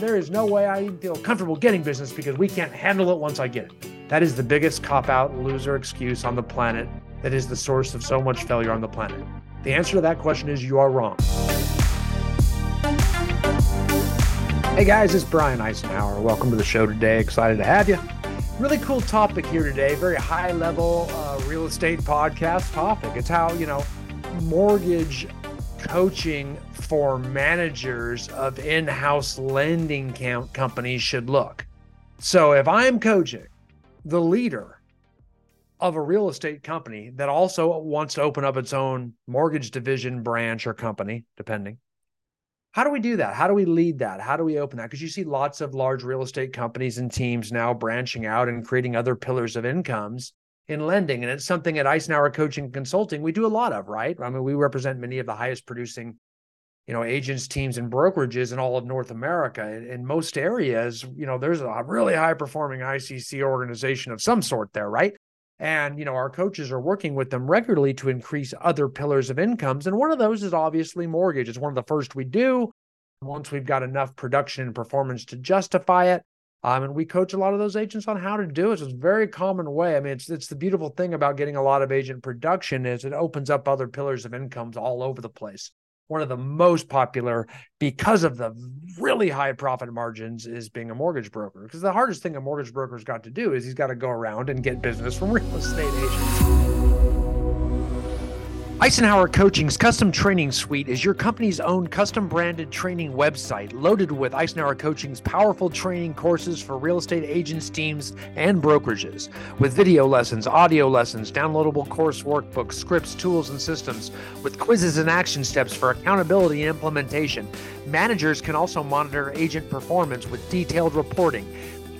there is no way I feel comfortable getting business because we can't handle it once I get it. That is the biggest cop out loser excuse on the planet that is the source of so much failure on the planet. The answer to that question is you are wrong. Hey guys, it's Brian Icenhower. Welcome to the show today. Excited to have you. Really cool topic here today. Very high level uh, real estate podcast topic. It's how, you know, mortgage coaching for managers of in house lending camp companies should look. So if I'm coaching the leader of a real estate company that also wants to open up its own mortgage division branch or company, depending, how do we do that? How do we lead that? How do we open that? Because you see lots of large real estate companies and teams now branching out and creating other pillars of incomes in lending. And it's something at Icenhower Coaching and Consulting we do a lot of, right? I mean, we represent many of the highest producing, you know, agents, teams, and brokerages in all of North America. In, in most areas, you know, there's a really high performing ICC organization of some sort there, right? And, you know, our coaches are working with them regularly to increase other pillars of incomes. And one of those is obviously mortgage. It's one of the first we do. Once we've got enough production and performance to justify it. Um, and we coach a lot of those agents on how to do it. So it's a very common way. I mean, it's it's the beautiful thing about getting a lot of agent production is it opens up other pillars of incomes all over the place one of the most popular because of the really high profit margins is being a mortgage broker. Because the hardest thing a mortgage broker's got to do is he's got to go around and get business from real estate agents. Icenhower Coaching's custom training suite is your company's own custom branded training website loaded with Icenhower Coaching's powerful training courses for real estate agents, teams, and brokerages. With video lessons, audio lessons, downloadable course workbooks, scripts, tools, and systems, with quizzes and action steps for accountability and implementation. Managers can also monitor agent performance with detailed reporting.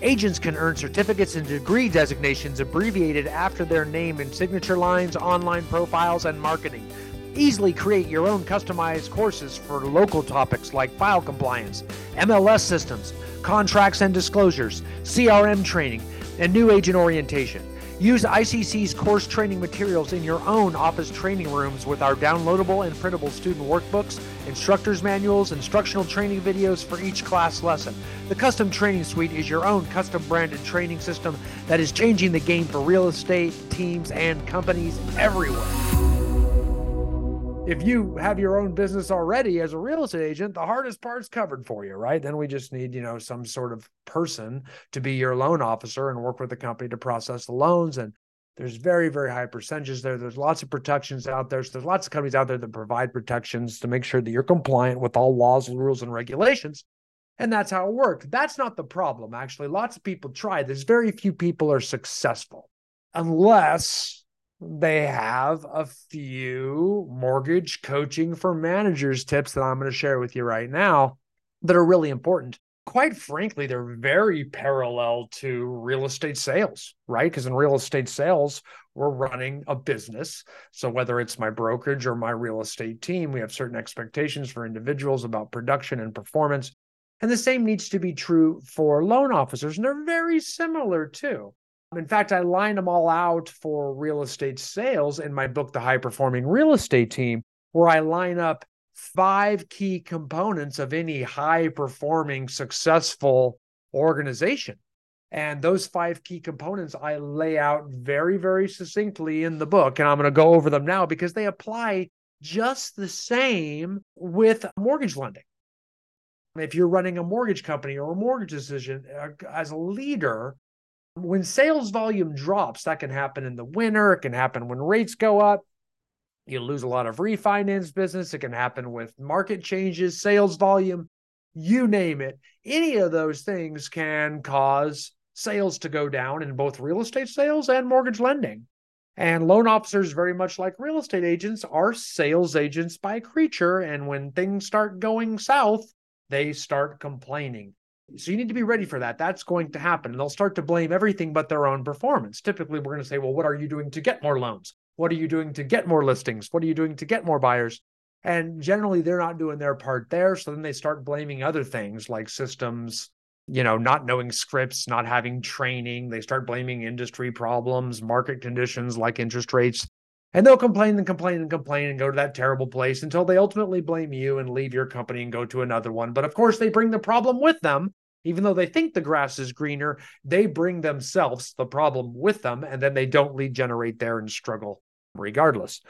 Agents can earn certificates and degree designations abbreviated after their name in signature lines, online profiles, and marketing. Easily create your own customized courses for local topics like file compliance, MLS systems, contracts and disclosures, CRM training, and new agent orientation. Use ICC's course training materials in your own office training rooms with our downloadable and printable student workbooks, instructors' manuals, instructional training videos for each class lesson. The Custom Training Suite is your own custom branded training system that is changing the game for real estate, teams, and companies everywhere if you have your own business already as a real estate agent, the hardest part's covered for you, right? Then we just need, you know, some sort of person to be your loan officer and work with the company to process the loans. And there's very, very high percentages there. There's lots of protections out there. So there's lots of companies out there that provide protections to make sure that you're compliant with all laws, rules, and regulations. And that's how it works. That's not the problem, actually. Lots of people try. There's very few people are successful unless they have a few mortgage coaching for managers tips that I'm going to share with you right now that are really important. Quite frankly, they're very parallel to real estate sales, right? Because in real estate sales, we're running a business. So whether it's my brokerage or my real estate team, we have certain expectations for individuals about production and performance. And the same needs to be true for loan officers. And they're very similar too. In fact, I line them all out for real estate sales in my book, The High Performing Real Estate Team, where I line up five key components of any high performing, successful organization. And those five key components I lay out very, very succinctly in the book. And I'm going to go over them now because they apply just the same with mortgage lending. If you're running a mortgage company or a mortgage decision uh, as a leader, when sales volume drops, that can happen in the winter. It can happen when rates go up. You lose a lot of refinance business. It can happen with market changes, sales volume, you name it. Any of those things can cause sales to go down in both real estate sales and mortgage lending. And loan officers, very much like real estate agents, are sales agents by creature. And when things start going south, they start complaining. So you need to be ready for that. That's going to happen. And they'll start to blame everything but their own performance. Typically, we're going to say, well, what are you doing to get more loans? What are you doing to get more listings? What are you doing to get more buyers? And generally, they're not doing their part there. So then they start blaming other things like systems, you know, not knowing scripts, not having training. They start blaming industry problems, market conditions like interest rates. And they'll complain and complain and complain and go to that terrible place until they ultimately blame you and leave your company and go to another one. But of course, they bring the problem with them. Even though they think the grass is greener, they bring themselves the problem with them, and then they don't lead generate there and struggle regardless.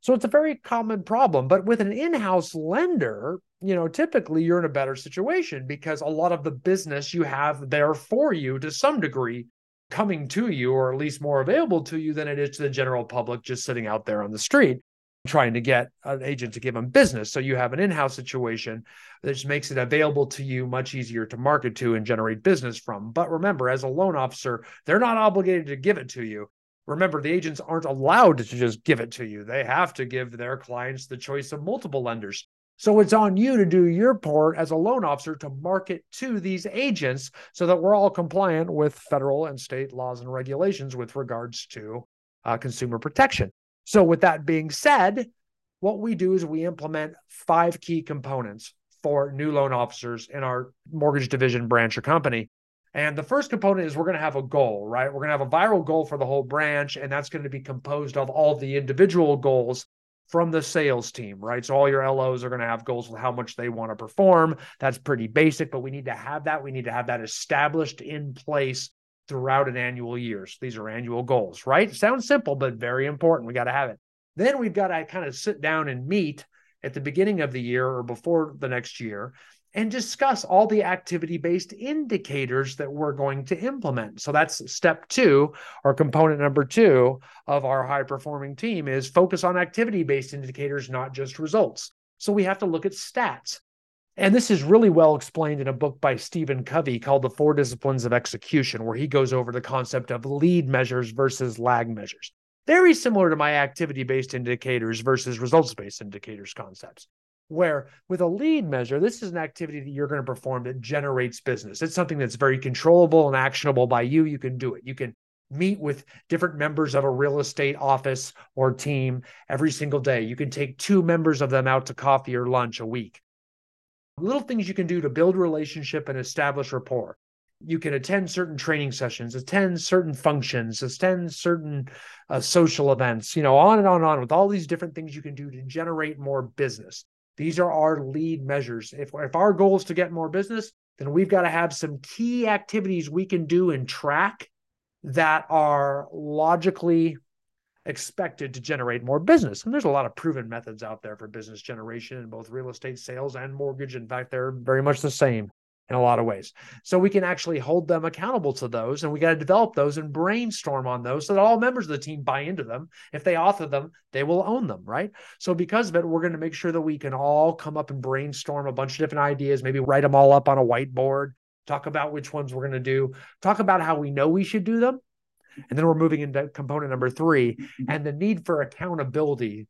So it's a very common problem. But with an in house lender, you know, typically you're in a better situation because a lot of the business you have there for you to some degree coming to you, or at least more available to you than it is to the general public just sitting out there on the street trying to get an agent to give them business. So you have an in house situation that just makes it available to you much easier to market to and generate business from. But remember, as a loan officer, they're not obligated to give it to you. Remember, the agents aren't allowed to just give it to you. They have to give their clients the choice of multiple lenders. So it's on you to do your part as a loan officer to market to these agents so that we're all compliant with federal and state laws and regulations with regards to uh, consumer protection. So, with that being said, what we do is we implement five key components for new loan officers in our mortgage division branch or company. And the first component is we're going to have a goal, right? We're going to have a viral goal for the whole branch, and that's going to be composed of all the individual goals from the sales team, right? So all your LOs are going to have goals with how much they want to perform. That's pretty basic, but we need to have that. We need to have that established in place throughout an annual year. So these are annual goals, right? Sounds simple, but very important. We got to have it. Then we've got to kind of sit down and meet at the beginning of the year or before the next year and discuss all the activity based indicators that we're going to implement. So that's step two, or component number two of our high performing team is focus on activity based indicators, not just results. So we have to look at stats. And this is really well explained in a book by Stephen Covey called The Four Disciplines of Execution, where he goes over the concept of lead measures versus lag measures. Very similar to my activity based indicators versus results based indicators concepts where with a lead measure, this is an activity that you're going to perform that generates business. It's something that's very controllable and actionable by you. You can do it. You can meet with different members of a real estate office or team every single day. You can take two members of them out to coffee or lunch a week. Little things you can do to build relationship and establish rapport. You can attend certain training sessions, attend certain functions, attend certain uh, social events, you know, on and on and on with all these different things you can do to generate more business. These are our lead measures. If, if our goal is to get more business, then we've got to have some key activities we can do and track that are logically expected to generate more business. And there's a lot of proven methods out there for business generation in both real estate sales and mortgage. In fact, they're very much the same in a lot of ways. So we can actually hold them accountable to those and we got to develop those and brainstorm on those so that all members of the team buy into them. If they author them, they will own them, right? So because of it, we're going to make sure that we can all come up and brainstorm a bunch of different ideas, maybe write them all up on a whiteboard, talk about which ones we're going to do, talk about how we know we should do them. And then we're moving into component number 3 mm-hmm. and the need for accountability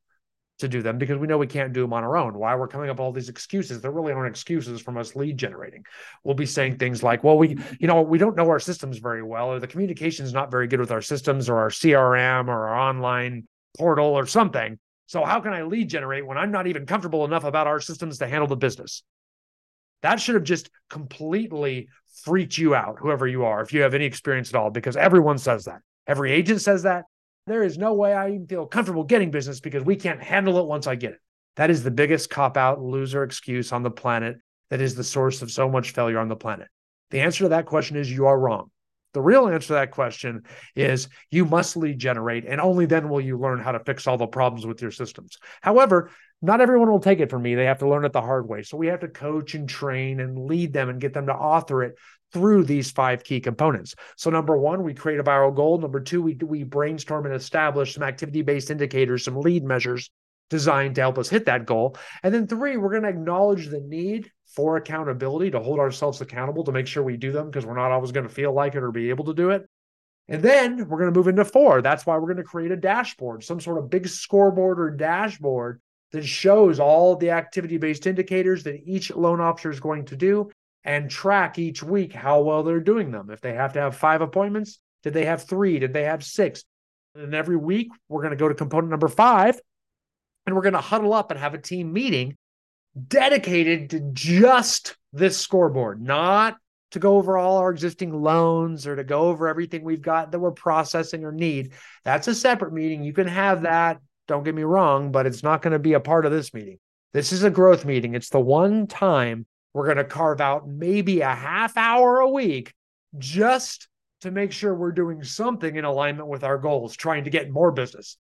to do them because we know we can't do them on our own. Why we're coming up with all these excuses. There really aren't excuses from us lead generating. We'll be saying things like, well, we, you know, we don't know our systems very well, or the communication is not very good with our systems or our CRM or our online portal or something. So how can I lead generate when I'm not even comfortable enough about our systems to handle the business? That should have just completely freaked you out, whoever you are, if you have any experience at all, because everyone says that. Every agent says that. There is no way I even feel comfortable getting business because we can't handle it once I get it. That is the biggest cop out loser excuse on the planet. That is the source of so much failure on the planet. The answer to that question is you are wrong. The real answer to that question is you must lead generate, and only then will you learn how to fix all the problems with your systems. However, not everyone will take it from me. They have to learn it the hard way. So we have to coach and train and lead them and get them to author it through these five key components. So number one, we create a viral goal. Number two, we, we brainstorm and establish some activity-based indicators, some lead measures designed to help us hit that goal. And then three, we're going to acknowledge the need for accountability to hold ourselves accountable to make sure we do them because we're not always going to feel like it or be able to do it. And then we're going to move into four. That's why we're going to create a dashboard, some sort of big scoreboard or dashboard that shows all the activity based indicators that each loan officer is going to do and track each week how well they're doing them. If they have to have five appointments, did they have three? Did they have six? And every week, we're going to go to component number five and we're going to huddle up and have a team meeting dedicated to just this scoreboard, not to go over all our existing loans or to go over everything we've got that we're processing or need. That's a separate meeting. You can have that don't get me wrong, but it's not going to be a part of this meeting. This is a growth meeting. It's the one time we're going to carve out maybe a half hour a week just to make sure we're doing something in alignment with our goals, trying to get more business.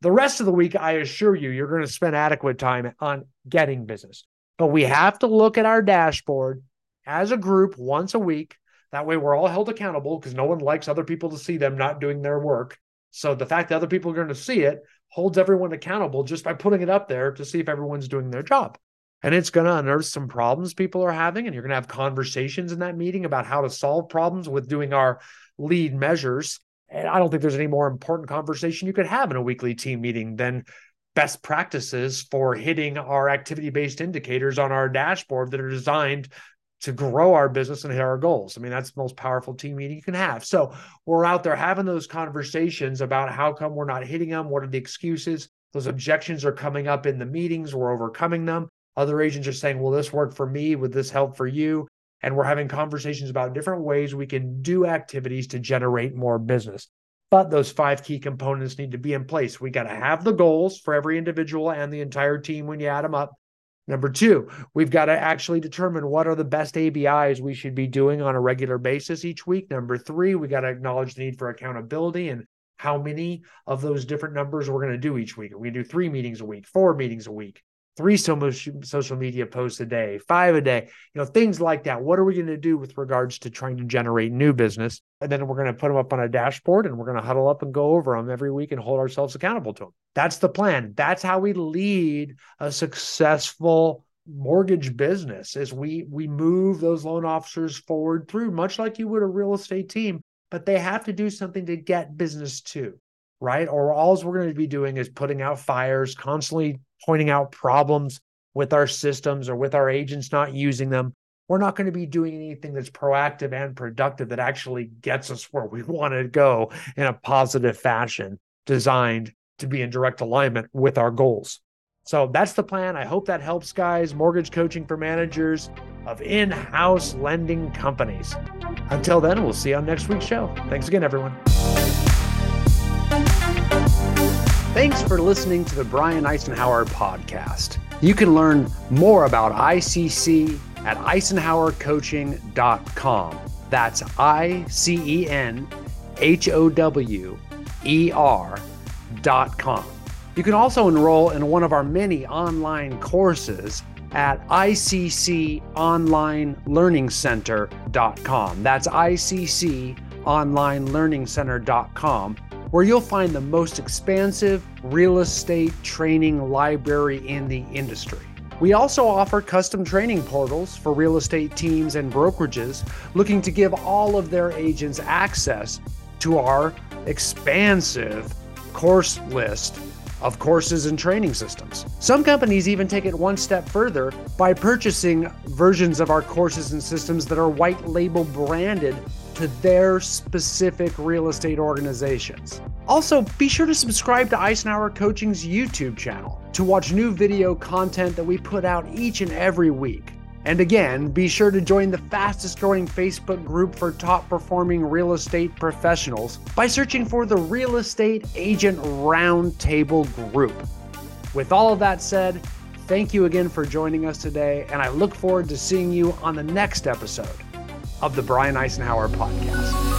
The rest of the week, I assure you, you're going to spend adequate time on getting business. But we have to look at our dashboard as a group once a week. That way, we're all held accountable because no one likes other people to see them not doing their work. So the fact that other people are going to see it holds everyone accountable just by putting it up there to see if everyone's doing their job. And it's going to unearth some problems people are having. And you're going to have conversations in that meeting about how to solve problems with doing our lead measures. And I don't think there's any more important conversation you could have in a weekly team meeting than best practices for hitting our activity based indicators on our dashboard that are designed to grow our business and hit our goals. I mean, that's the most powerful team meeting you can have. So we're out there having those conversations about how come we're not hitting them, what are the excuses. Those objections are coming up in the meetings, we're overcoming them. Other agents are saying, Will this work for me? Would this help for you? And we're having conversations about different ways we can do activities to generate more business. But those five key components need to be in place. We got to have the goals for every individual and the entire team when you add them up. Number two, we've got to actually determine what are the best ABIs we should be doing on a regular basis each week. Number three, we got to acknowledge the need for accountability and how many of those different numbers we're going to do each week. Are we going to do three meetings a week, four meetings a week? Three social media posts a day, five a day, you know, things like that. What are we going to do with regards to trying to generate new business? And then we're going to put them up on a dashboard and we're going to huddle up and go over them every week and hold ourselves accountable to them. That's the plan. That's how we lead a successful mortgage business is we we move those loan officers forward through much like you would a real estate team but they have to do something to get business too right or all we're going to be doing is putting out fires constantly pointing out problems with our systems or with our agents not using them. We're not going to be doing anything that's proactive and productive that actually gets us where we want to go in a positive fashion, designed to be in direct alignment with our goals. So that's the plan. I hope that helps, guys. Mortgage coaching for managers of in house lending companies. Until then, we'll see you on next week's show. Thanks again, everyone. Thanks for listening to the Brian Icenhower podcast. You can learn more about ICC at icenhowercoaching.com. That's I C E N H O W E R.com. You can also enroll in one of our many online courses at icconlinelearningcenter.com. That's icconlinelearningcenter.com where you'll find the most expansive real estate training library in the industry. We also offer custom training portals for real estate teams and brokerages looking to give all of their agents access to our expansive course list of courses and training systems. Some companies even take it one step further by purchasing versions of our courses and systems that are white label branded to their specific real estate organizations. Also, be sure to subscribe to Icenhower Coaching's YouTube channel to watch new video content that we put out each and every week. And again, be sure to join the fastest growing Facebook group for top performing real estate professionals by searching for the Real Estate Agent Roundtable Group. With all of that said, thank you again for joining us today, and I look forward to seeing you on the next episode of the Brian Icenhower Podcast.